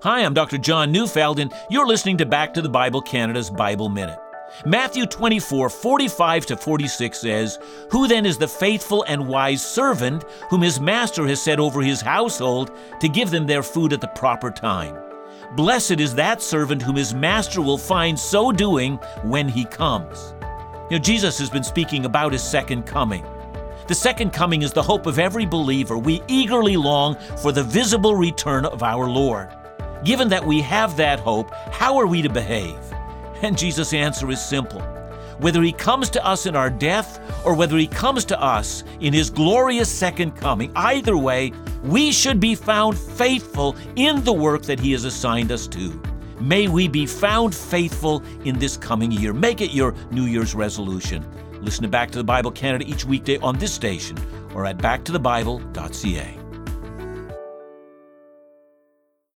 Hi, I'm Dr. John Neufeld, and you're listening to Back to the Bible Canada's Bible Minute. Matthew 24, 45 to 46 says, Who then is the faithful and wise servant whom his master has set over his household to give them their food at the proper time? Blessed is that servant whom his master will find so doing when he comes. Know, Jesus has been speaking about his second coming. The second coming is the hope of every believer. We eagerly long for the visible return of our Lord. Given that we have that hope, how are we to behave? And Jesus' answer is simple. Whether he comes to us in our death or whether he comes to us in his glorious second coming, either way, we should be found faithful in the work that he has assigned us to. May we be found faithful in this coming year. Make it your New Year's resolution. Listen to Back to the Bible Canada each weekday on this station or at backtothebible.ca.